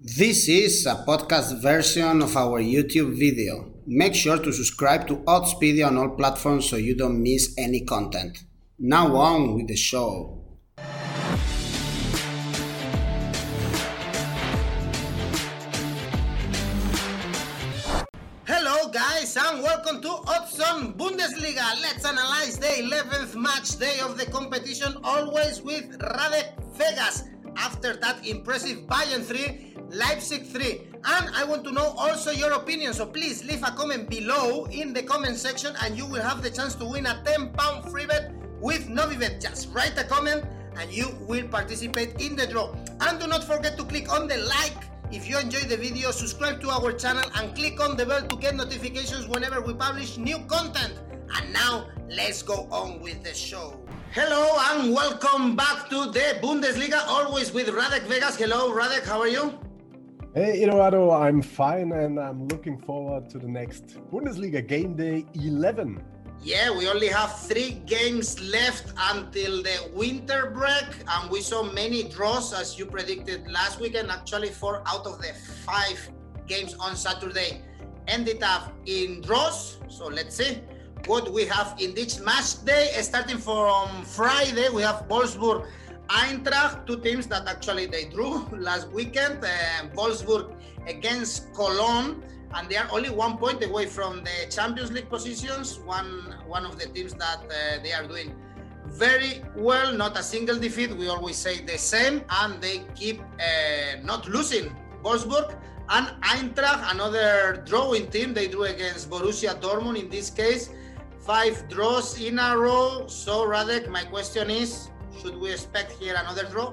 This is a podcast version of our YouTube video. Make sure to subscribe to Oddspedia on all platforms so you don't miss any content. Now on with the show. Hello guys and welcome to Odds-On Bundesliga. Let's analyze the 11th match day of the competition always with Radek Vegas after that impressive Bayern 3 Leipzig 3. And I want to know also your opinion. So please leave a comment below in the comment section and you will have the chance to win a 10 pound free bet with Novibet. Just write a comment and you will participate in the draw. And do not forget to click on the like if you enjoy the video, subscribe to our channel and click on the bell to get notifications whenever we publish new content. And now, let's go on with the show. Hello and welcome back to the Bundesliga, always with Radek Vegas. Hello, Radek, how are you? Hey Eduardo, I'm fine and I'm looking forward to the next Bundesliga game day 11. Yeah, we only have three games left until the winter break, and we saw many draws as you predicted last weekend. Actually, four out of the five games on Saturday ended up in draws. So let's see what we have in this match day. Starting from Friday, we have Wolfsburg Eintracht, two teams that actually they drew last weekend. Uh, Wolfsburg against Cologne, and they are only one point away from the Champions League positions. One one of the teams that uh, they are doing very well, not a single defeat. We always say the same, and they keep uh, not losing. Wolfsburg and Eintracht, another drawing team, they drew against Borussia Dortmund in this case. Five draws in a row. So, Radek, my question is should we expect here another draw?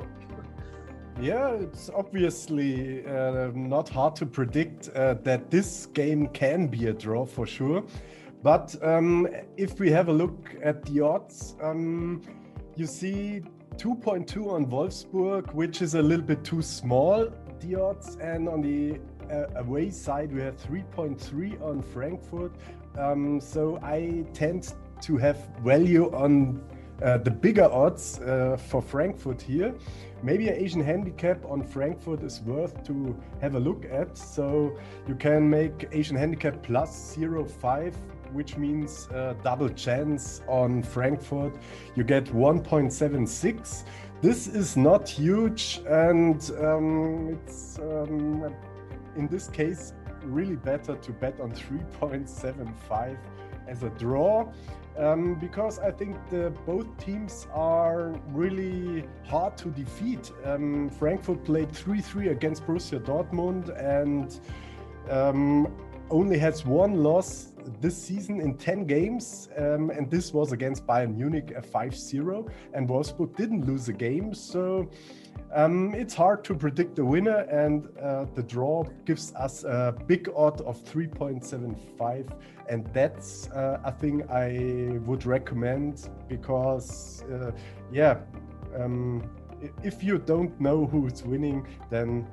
Yeah, it's obviously uh, not hard to predict uh, that this game can be a draw for sure. But um, if we have a look at the odds, um, you see 2.2 on Wolfsburg, which is a little bit too small, the odds. And on the uh, away side, we have 3.3 on Frankfurt. Um, so I tend to have value on uh, the bigger odds uh, for Frankfurt here. Maybe an Asian handicap on Frankfurt is worth to have a look at. So you can make Asian handicap plus 0.5 which means uh, double chance on Frankfurt. You get 1.76. This is not huge, and um, it's um, in this case really better to bet on 3.75 as a draw um, because I think the, both teams are really hard to defeat. Um, Frankfurt played 3 3 against Borussia Dortmund and um, only has one loss this season in 10 games, um, and this was against Bayern Munich, a 5 0. And Wolfsburg didn't lose a game. So um, it's hard to predict the winner, and uh, the draw gives us a big odd of 3.75. And that's uh, a thing I would recommend because, uh, yeah, um, if you don't know who's winning, then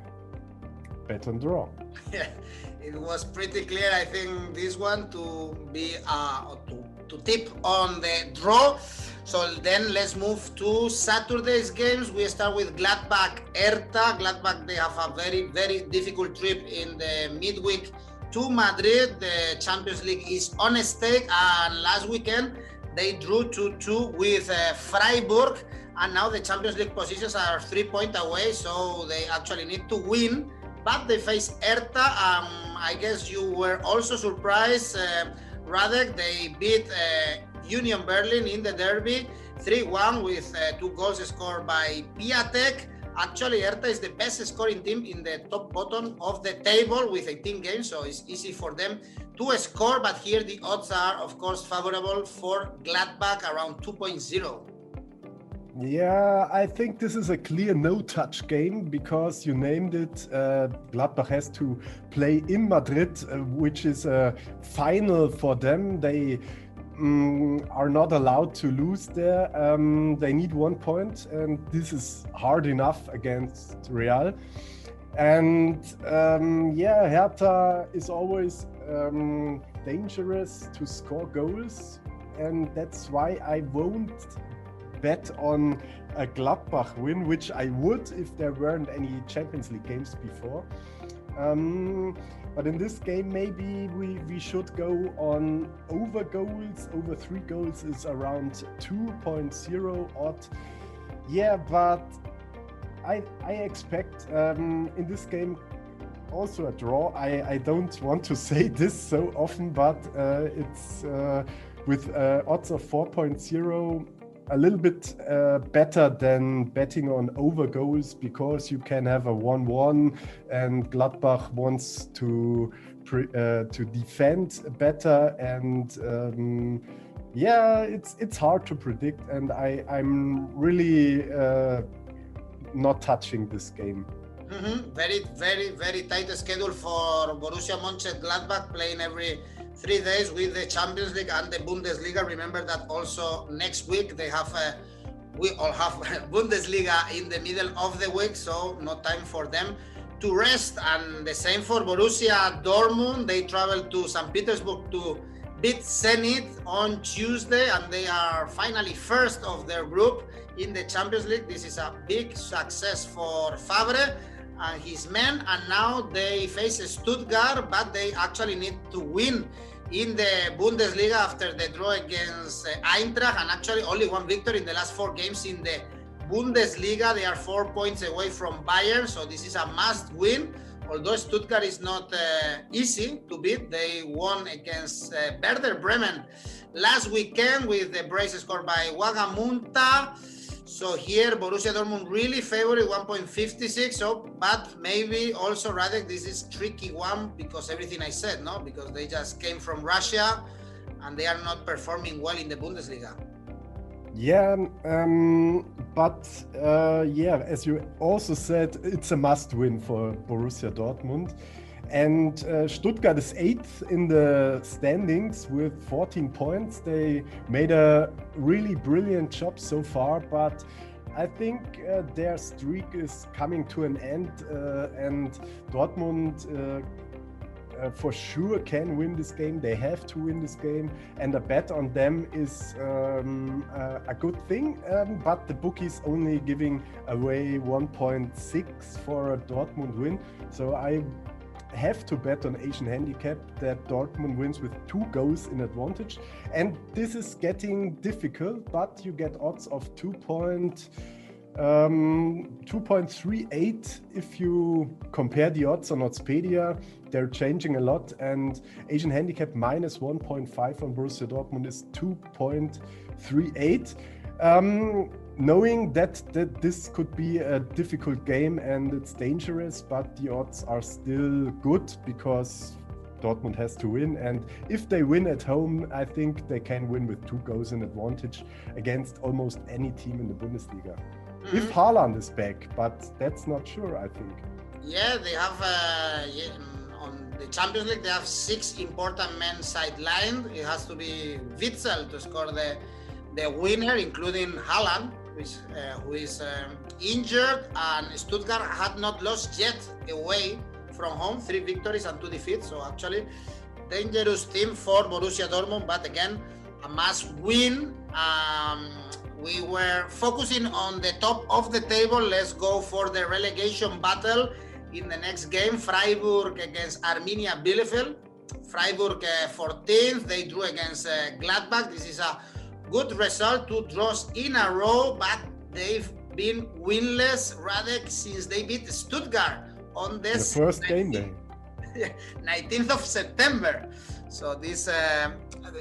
bet on draw. Yeah, it was pretty clear. I think this one to be uh, to, to tip on the draw. So then let's move to Saturday's games. We start with Gladbach Hertha. Gladbach, they have a very, very difficult trip in the midweek to Madrid. The Champions League is on stake. And last weekend, they drew 2 2 with uh, Freiburg. And now the Champions League positions are three points away. So they actually need to win. But they face Hertha. Um, I guess you were also surprised. Uh, Radek, they beat uh, Union Berlin in the derby 3-1 with uh, two goals scored by Piatek. Actually, Hertha is the best scoring team in the top bottom of the table with 18 games, so it's easy for them to score. But here the odds are, of course, favorable for Gladbach around 2.0. Yeah, I think this is a clear no-touch game because you named it. Uh, Gladbach has to play in Madrid, uh, which is a final for them. They um, are not allowed to lose there. Um, they need one point, and this is hard enough against Real. And um, yeah, Hertha is always um, dangerous to score goals, and that's why I won't bet on a Gladbach win, which I would if there weren't any Champions League games before. Um, but in this game, maybe we, we should go on over goals. Over three goals is around 2.0 odd. Yeah, but I, I expect um, in this game also a draw. I, I don't want to say this so often, but uh, it's uh, with uh, odds of 4.0 a little bit uh, better than betting on over goals because you can have a 1-1 and Gladbach wants to uh, to defend better and um, yeah it's it's hard to predict and I I'm really uh, not touching this game. Mm-hmm. Very, very, very tight schedule for Borussia Mönchengladbach playing every three days with the Champions League and the Bundesliga. Remember that also next week they have a, we all have Bundesliga in the middle of the week, so no time for them to rest. And the same for Borussia Dortmund. They travel to St. Petersburg to beat Zenit on Tuesday, and they are finally first of their group in the Champions League. This is a big success for Favre and his men, and now they face Stuttgart, but they actually need to win in the Bundesliga after the draw against uh, Eintracht, and actually only one victory in the last four games in the Bundesliga. They are four points away from Bayern, so this is a must win. Although Stuttgart is not uh, easy to beat, they won against uh, Werder Bremen last weekend with the brace scored by Wamangituka. So here Borussia Dortmund really favored 1.56. So, but maybe also Radek, this is tricky one because everything I said, no, because they just came from Russia and they are not performing well in the Bundesliga. Yeah, um, but uh, yeah, as you also said, it's a must-win for Borussia Dortmund. And uh, Stuttgart is eighth in the standings with 14 points. They made a really brilliant job so far, but I think uh, their streak is coming to an end, uh, and Dortmund uh, uh, for sure can win this game. They have to win this game, and a bet on them is um, uh, a good thing. Um, but the bookies only giving away 1.6 for a Dortmund win, so I have to bet on Asian handicap that Dortmund wins with two goals in advantage. And this is getting difficult, but you get odds of 2. Um, 2.38 if you compare the odds on Oddspedia. They're changing a lot, and Asian handicap minus 1.5 on Borussia Dortmund is 2.38. Um, knowing that that this could be a difficult game and it's dangerous, but the odds are still good because Dortmund has to win. And if they win at home, I think they can win with two goals in advantage against almost any team in the Bundesliga. Mm-hmm. If Haaland is back, but that's not sure, I think. Yeah, they have uh, yeah, on the Champions League. They have six important men sidelined. It has to be Witsel to score the the winner, including Haaland which, uh, who is um, injured, and Stuttgart had not lost yet away from home, three victories and two defeats. So actually, dangerous team for Borussia Dortmund, but again, a must win. Um, we were focusing on the top of the table. Let's go for the relegation battle in the next game. Freiburg against Arminia Bielefeld. Freiburg uh, 14th. They drew against uh, Gladbach. This is a good result, two draws in a row, but they've been winless rather since they beat Stuttgart on this the first 19th, game day. 19th of September. So this uh,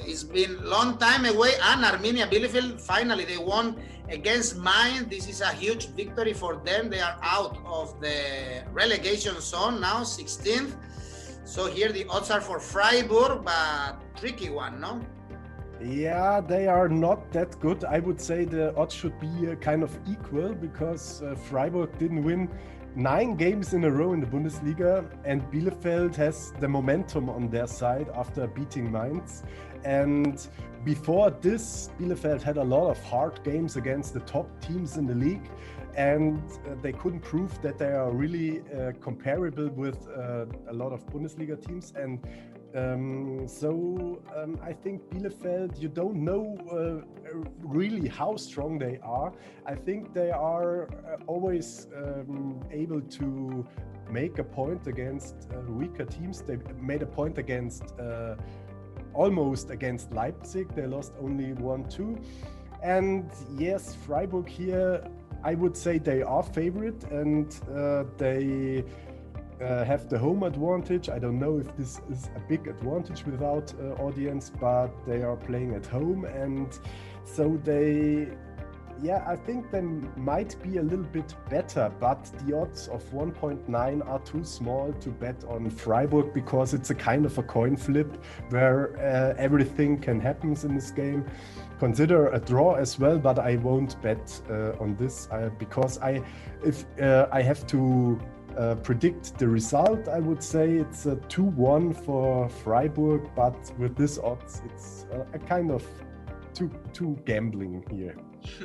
it's been long time away, and Arminia Bielefeld finally they won against Mainz. This is a huge victory for them. They are out of the relegation zone now, 16th. So here the odds are for Freiburg, but tricky one, no? Yeah, they are not that good. I would say the odds should be uh, kind of equal because uh, Freiburg didn't win nine games in a row in the Bundesliga, and Bielefeld has the momentum on their side after beating Mainz. And before this, Bielefeld had a lot of hard games against the top teams in the league, and uh, they couldn't prove that they are really uh, comparable with uh, a lot of Bundesliga teams. And Um, so um, I think Bielefeld, you don't know uh, really how strong they are. I think they are uh, always um, able to make a point against uh, weaker teams. They made a point against uh, almost against Leipzig. They lost only 1 2. And yes, Freiburg here, I would say they are favorite and uh, they uh, have the home advantage. I don't know if this is a big advantage without uh, audience, but they are playing at home, and so they, yeah, I think they might be a little bit better, but the odds of 1.9 are too small to bet on Freiburg because it's a kind of a coin flip where uh, everything can happen in this game. Consider a draw as well, but I won't bet uh, on this uh, because I, if uh, I have to uh, predict the result, I would say it's a 2 1 for Freiburg, but with this odds, it's a, a kind of too, too gambling here.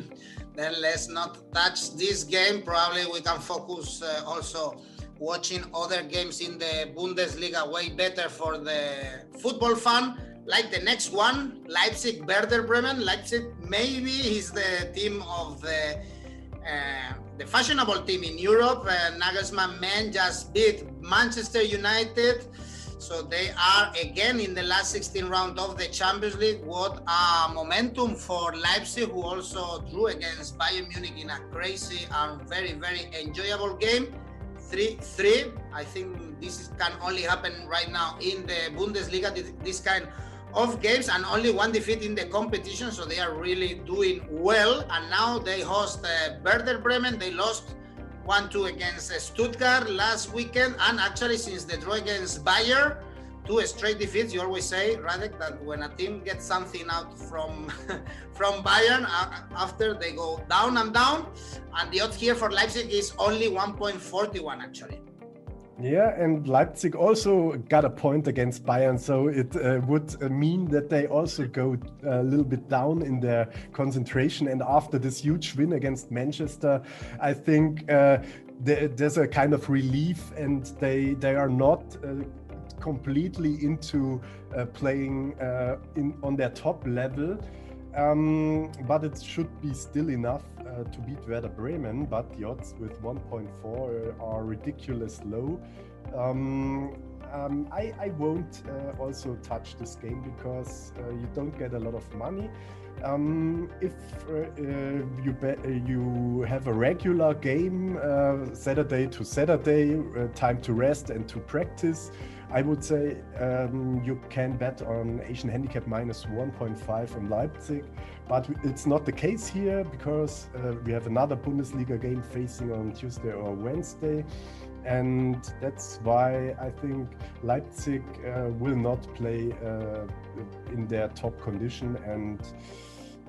then let's not touch this game. Probably we can focus uh, also watching other games in the Bundesliga way better for the football fan. Like the next one, Leipzig Werder Bremen. Leipzig maybe is the team of the uh, the fashionable team in Europe. Uh, Nagelsmann men just beat Manchester United. So they are again in the last 16 round of the Champions League. What a momentum for Leipzig, who also drew against Bayern Munich in a crazy and very, very enjoyable game. 3 3. I think this can only happen right now in the Bundesliga, this kind of games and only one defeat in the competition. So they are really doing well. And now they host uh, Werder Bremen. They lost 1 2 against uh, Stuttgart last weekend. And actually, since the draw against Bayern, two straight defeats. You always say, Radek, that when a team gets something out from from Bayern, uh, after they go down and down, and the odds here for Leipzig is only 1.41 actually. Yeah, and Leipzig also got a point against Bayern, so it uh, would uh, mean that they also go uh, a little bit down in their concentration. And after this huge win against Manchester, I think uh, there's a kind of relief, and they they are not uh, completely into uh, playing in on their top level. Um, but it should be still enough uh, to beat Werder Bremen. But the odds with 1.4 are ridiculous low. Um, um, I, I, won't uh, also touch this game because uh, you don't get a lot of money. Um, if uh, uh, you uh, you have a regular game Saturday to Saturday, time to rest and to practice, I would say um, you can bet on Asian handicap minus 1.5 on Leipzig, but it's not the case here because uh, we have another Bundesliga game facing on Tuesday or Wednesday. And that's why I think Leipzig uh, will not play uh, in their top condition. And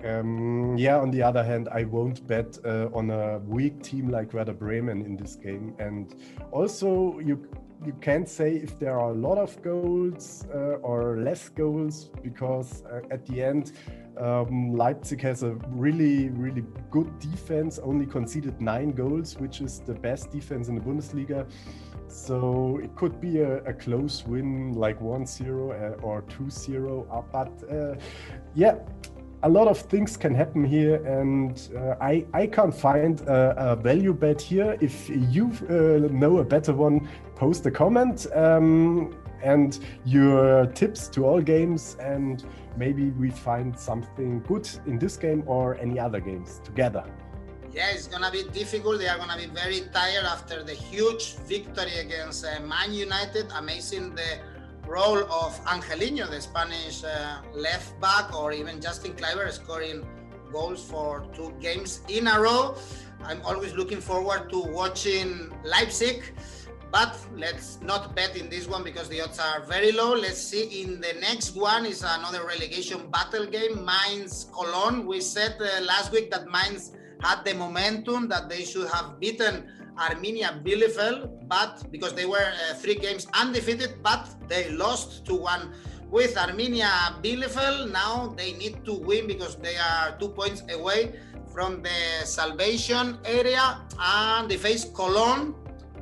um, yeah, on the other hand, I won't bet uh, on a weak team like Werder Bremen in this game. And also, you you can't say if there are a lot of goals uh, or less goals because uh, at the end um, Leipzig has a really really good defense only conceded nine goals which is the best defense in the Bundesliga so it could be a, a close win like 1-0 uh, or 2-0 uh, but uh, yeah a lot of things can happen here, and uh, I I can't find a, a, value bet here. If you uh, know a better one, post a comment um, and your tips to all games, and maybe we find something good in this game or any other games together. Yeah, it's gonna be difficult. They are gonna be very tired after the huge victory against uh, Man United. Amazing the role of Angelino, the Spanish uh, left back, or even Justin Kluivert scoring goals for two games in a row. I'm always looking forward to watching Leipzig, but let's not bet in this one because the odds are very low. Let's see in the next one is another relegation battle game, Mainz Cologne. We said uh, last week that Mainz had the momentum that they should have beaten Arminia Bielefeld, but because they were uh, three games undefeated, but they lost to one with Arminia Bielefeld. Now they need to win because they are two points away from the salvation area, and they face Cologne,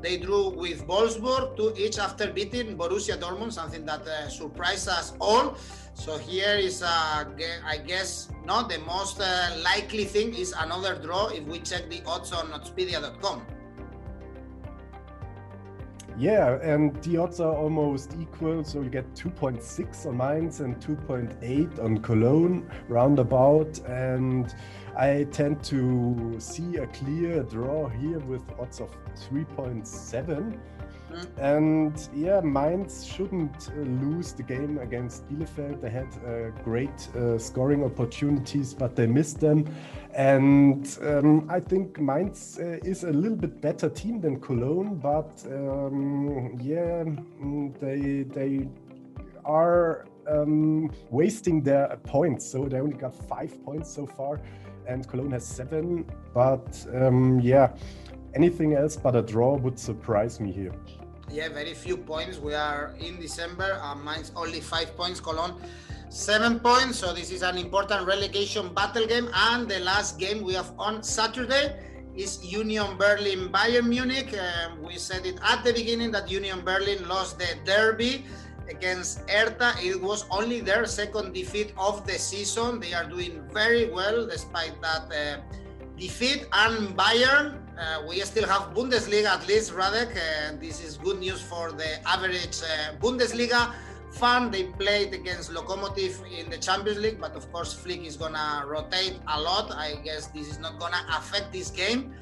they drew with Wolfsburg, two each after beating Borussia Dortmund, something that uh, surprised us all. So here is, uh, I guess, not the most uh, likely thing is another draw if we check the odds on Oddspedia.com. Yeah, and the odds are almost equal. So you get 2.6 on Mainz and 2.8 on Cologne, roundabout. And I tend to see a clear draw here with odds of 3.7. And yeah, Mainz shouldn't uh, lose the game against Bielefeld. They had uh, great uh, scoring opportunities, but they missed them. And um, I think Mainz uh, is a little bit better team than Cologne, but um, yeah, mm, they they are um, wasting their points. So they only got five points so far, and Cologne has seven. But um, yeah, anything else but a draw would surprise me here yeah, very few points. We are in December. Uh, Mainz only five points. Cologne seven points. So this is an important relegation battle game. And the last game we have on Saturday is Union Berlin Bayern Munich. Uh, we said it at the beginning that Union Berlin lost the derby against Hertha. It was only their second defeat of the season. They are doing very well despite that uh, defeat. And Bayern uh, we still have Bundesliga at least, Radek. Uh, this is good news for the average uh, Bundesliga fan. They played against Lokomotiv in the Champions League, but of course, Flick is gonna rotate a lot. I guess this is not gonna affect this game.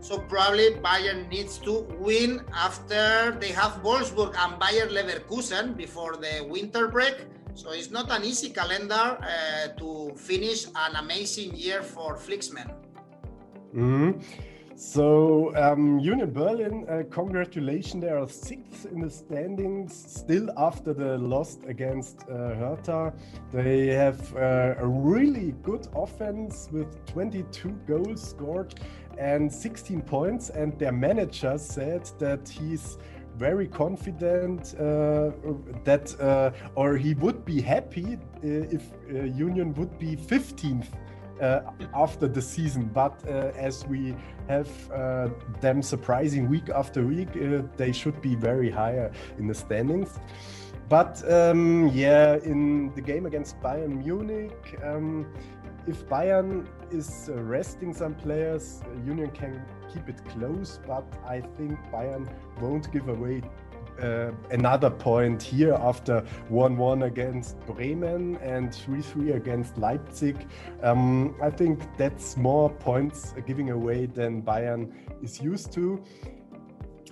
So probably Bayern needs to win after they have Wolfsburg and Bayer Leverkusen before the winter break. So it's not an easy calendar uh, to finish an amazing year for Flicksman. Mm-hmm. So um, Union Berlin, uh, congratulations! They are sixth in the standings, still after the loss against uh, Hertha. They have uh, a really good offense with 22 goals scored and 16 points. And their manager said that he's very confident uh, that, uh, or he would be happy uh, if uh, Union would be 15th uh, after the season. But uh, as we have uh, them surprising week after week, they should be very higher in the standings. But um, yeah, in the game against Bayern Munich, um, if Bayern is resting some players, Union can keep it close. But I think Bayern won't give away uh, another point here after 1-1 against Bremen and 3-3 against Leipzig. Um, I think that's more points giving away than Bayern is used to.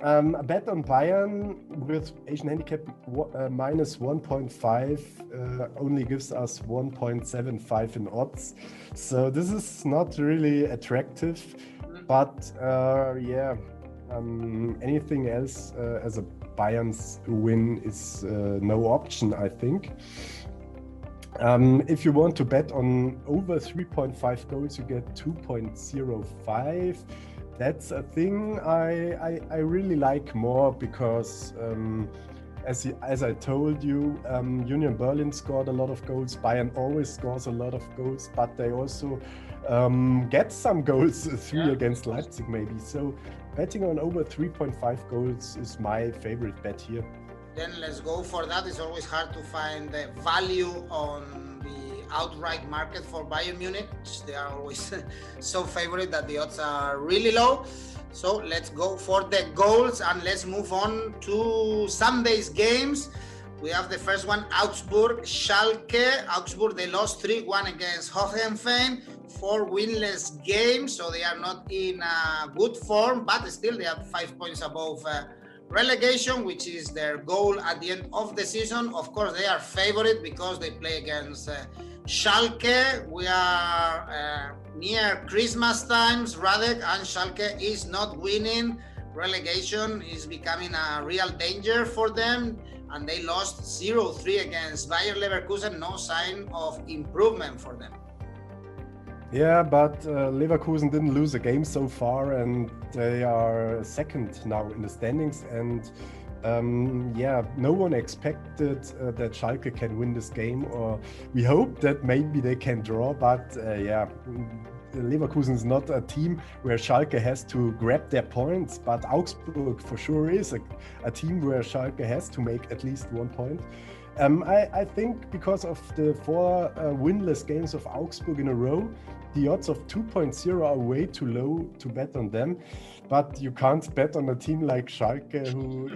Um, a bet on Bayern with Asian handicap uh, minus 1.5 uh, only gives us 1.75 in odds. So this is not really attractive. But uh, yeah, um, anything else uh, as a Bayern's win is uh, no option, I think. Um, if you want to bet on over 3.5 goals, you get 2.05. That's a thing I, I, I really like more because, um, as, as I told you, um, Union Berlin scored a lot of goals. Bayern always scores a lot of goals, but they also um, get some goals, three yeah. against Leipzig maybe. So betting on over 3.5 goals is my favorite bet here. Then let's go for that. It's always hard to find the value on the outright market for Bayern Munich. They are always so favorite that the odds are really low. So let's go for the goals and let's move on to Sunday's games. We have the first one, Augsburg, Schalke. Augsburg, they lost 3-1 against Hoffenheim. Four winless games, so they are not in uh, good form, but still they are five points above uh, relegation, which is their goal at the end of the season. Of course, they are favorite because they play against uh, Schalke. We are uh, near Christmas times, Radek, and Schalke is not winning. Relegation is becoming a real danger for them and they lost 0-3 against Bayer Leverkusen. No sign of improvement for them. Yeah, but uh, Leverkusen didn't lose a game so far, and they are second now in the standings. And um, yeah, no one expected uh, that Schalke can win this game, or we hope that maybe they can draw. But uh, yeah, Leverkusen is not a team where Schalke has to grab their points, but Augsburg for sure is a, a team where Schalke has to make at least one point. Um, I, I, think because of the four uh, winless games of Augsburg in a row, the odds of 2.0 are way too low to bet on them. But you can't bet on a team like Schalke, who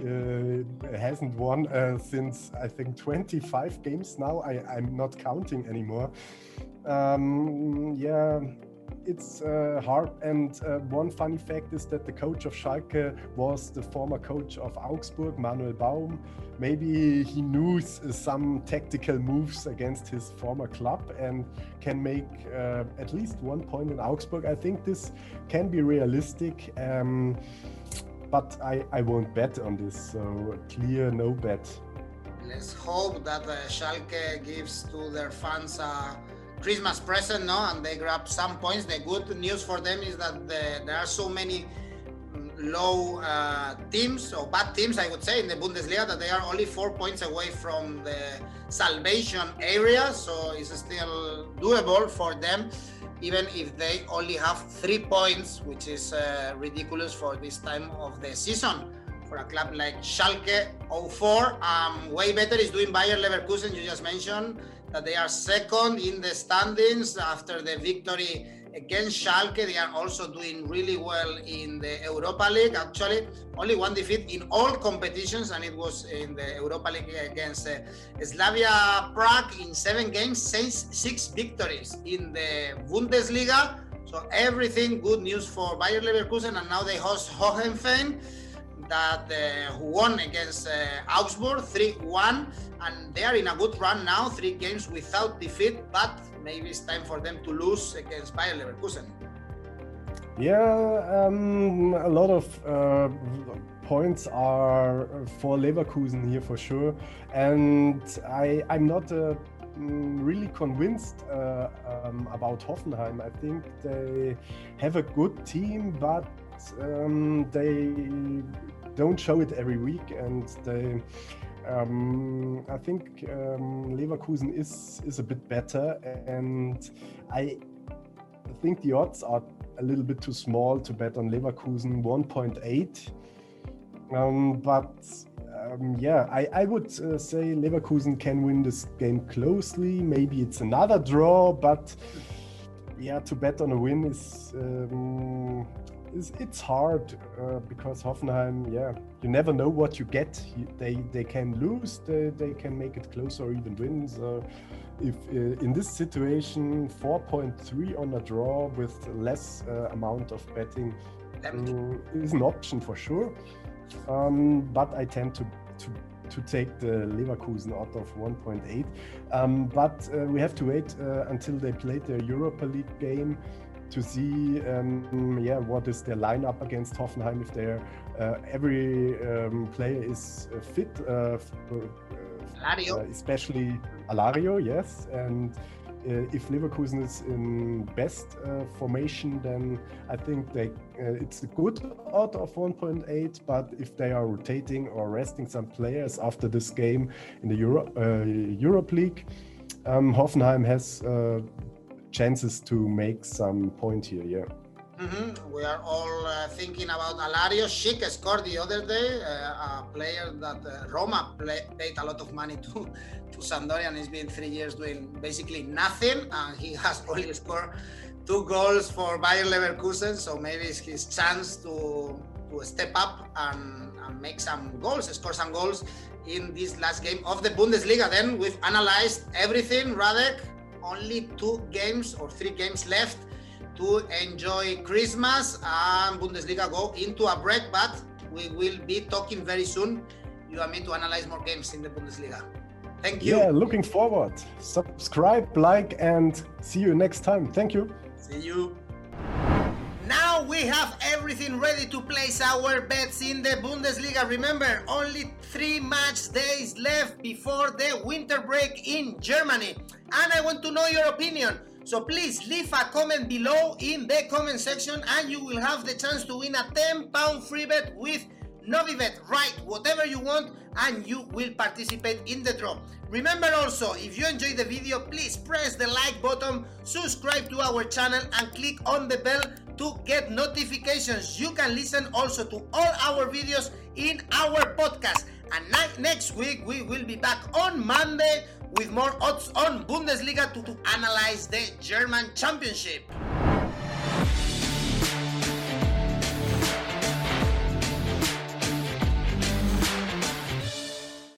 uh, hasn't won uh, since I think 25 games now. I, I'm not counting anymore. Um, yeah, it's uh, hard. And uh, one funny fact is that the coach of Schalke was the former coach of Augsburg, Manuel Baum. Maybe he knew some tactical moves against his former club and can make uh, at least one point in Augsburg. I think this can be realistic. Um, but I, I won't bet on this, so clear no bet. Let's hope that uh, Schalke gives to their fans a Christmas present, no? And they grab some points. The good news for them is that the, there are so many low uh, teams or bad teams, I would say, in the Bundesliga that they are only four points away from the salvation area. So it's still doable for them, even if they only have three points, which is uh, ridiculous for this time of the season. For a club like Schalke 04, um, way better is doing Bayer Leverkusen, you just mentioned that they are second in the standings after the victory against Schalke. They are also doing really well in the Europa League. Actually, only one defeat in all competitions, and it was in the Europa League against uh, Slavia Prague in seven games, six, six victories in the Bundesliga. So everything good news for Bayer Leverkusen, and now they host Hoffenheim that uh, won against uh, Augsburg 3-1 and they are in a good run now three games without defeat but maybe it's time for them to lose against Bayer Leverkusen yeah um, a lot of uh, points are for Leverkusen here for sure and I I'm not uh, mm, really convinced uh, um, about Hoffenheim. I think they have a good team, but um, they don't show it every week, and they. Um, I think um, Leverkusen is is a bit better, and I think the odds are a little bit too small to bet on Leverkusen 1.8. Um, but um, yeah, I, I would uh, say Leverkusen can win this game closely. Maybe it's another draw, but yeah, to bet on a win is um, it's, it's hard uh, because Hoffenheim, yeah, you never know what you get. they they can lose, they, they can make it close or even win. So if uh, in this situation, 4.3 on a draw with less uh, amount of betting is an option for sure. Um, but I tend to to to take the Leverkusen out of 1.8. Um, but uh, we have to wait uh, until they play their Europa League game to see um, yeah what is their lineup against Hoffenheim if they uh, every um, player is uh, fit uh, for, Alario. Uh, especially Alario yes and uh, if Leverkusen is in best uh, formation then I think they it's a good out of 1.8 but if they are rotating or resting some players after this game in the Euro Europe League um, Hoffenheim has chances to make some point here. Yeah. Mm-hmm. We are all uh, thinking about Alario. Schick scored the other day, uh, a player that uh, Roma play, paid a lot of money to to Sampdoria and he's been three years doing basically nothing, and he has only scored two goals for Bayer Leverkusen. So maybe it's his chance to to step up and, and make some goals, score some goals in this last game of the Bundesliga. Then we've analyzed everything, Radek only two games or three games left to enjoy Christmas and Bundesliga go into a break, but we will be talking very soon, you and me, to analyze more games in the Bundesliga. Thank you. Yeah, looking forward. Subscribe, like, and see you next time. Thank you. See you. Now we have everything ready to place our bets in the Bundesliga. Remember, only three match days left before the winter break in Germany. And I want to know your opinion. So please leave a comment below in the comment section and you will have the chance to win a 10 pound free bet with Novibet, write whatever you want and you will participate in the draw. Remember also, if you enjoyed the video, please press the like button, subscribe to our channel and click on the bell to get notifications. You can listen also to all our videos in our podcast. And next week we will be back on Monday with more odds on Bundesliga to, to analyze the German Championship.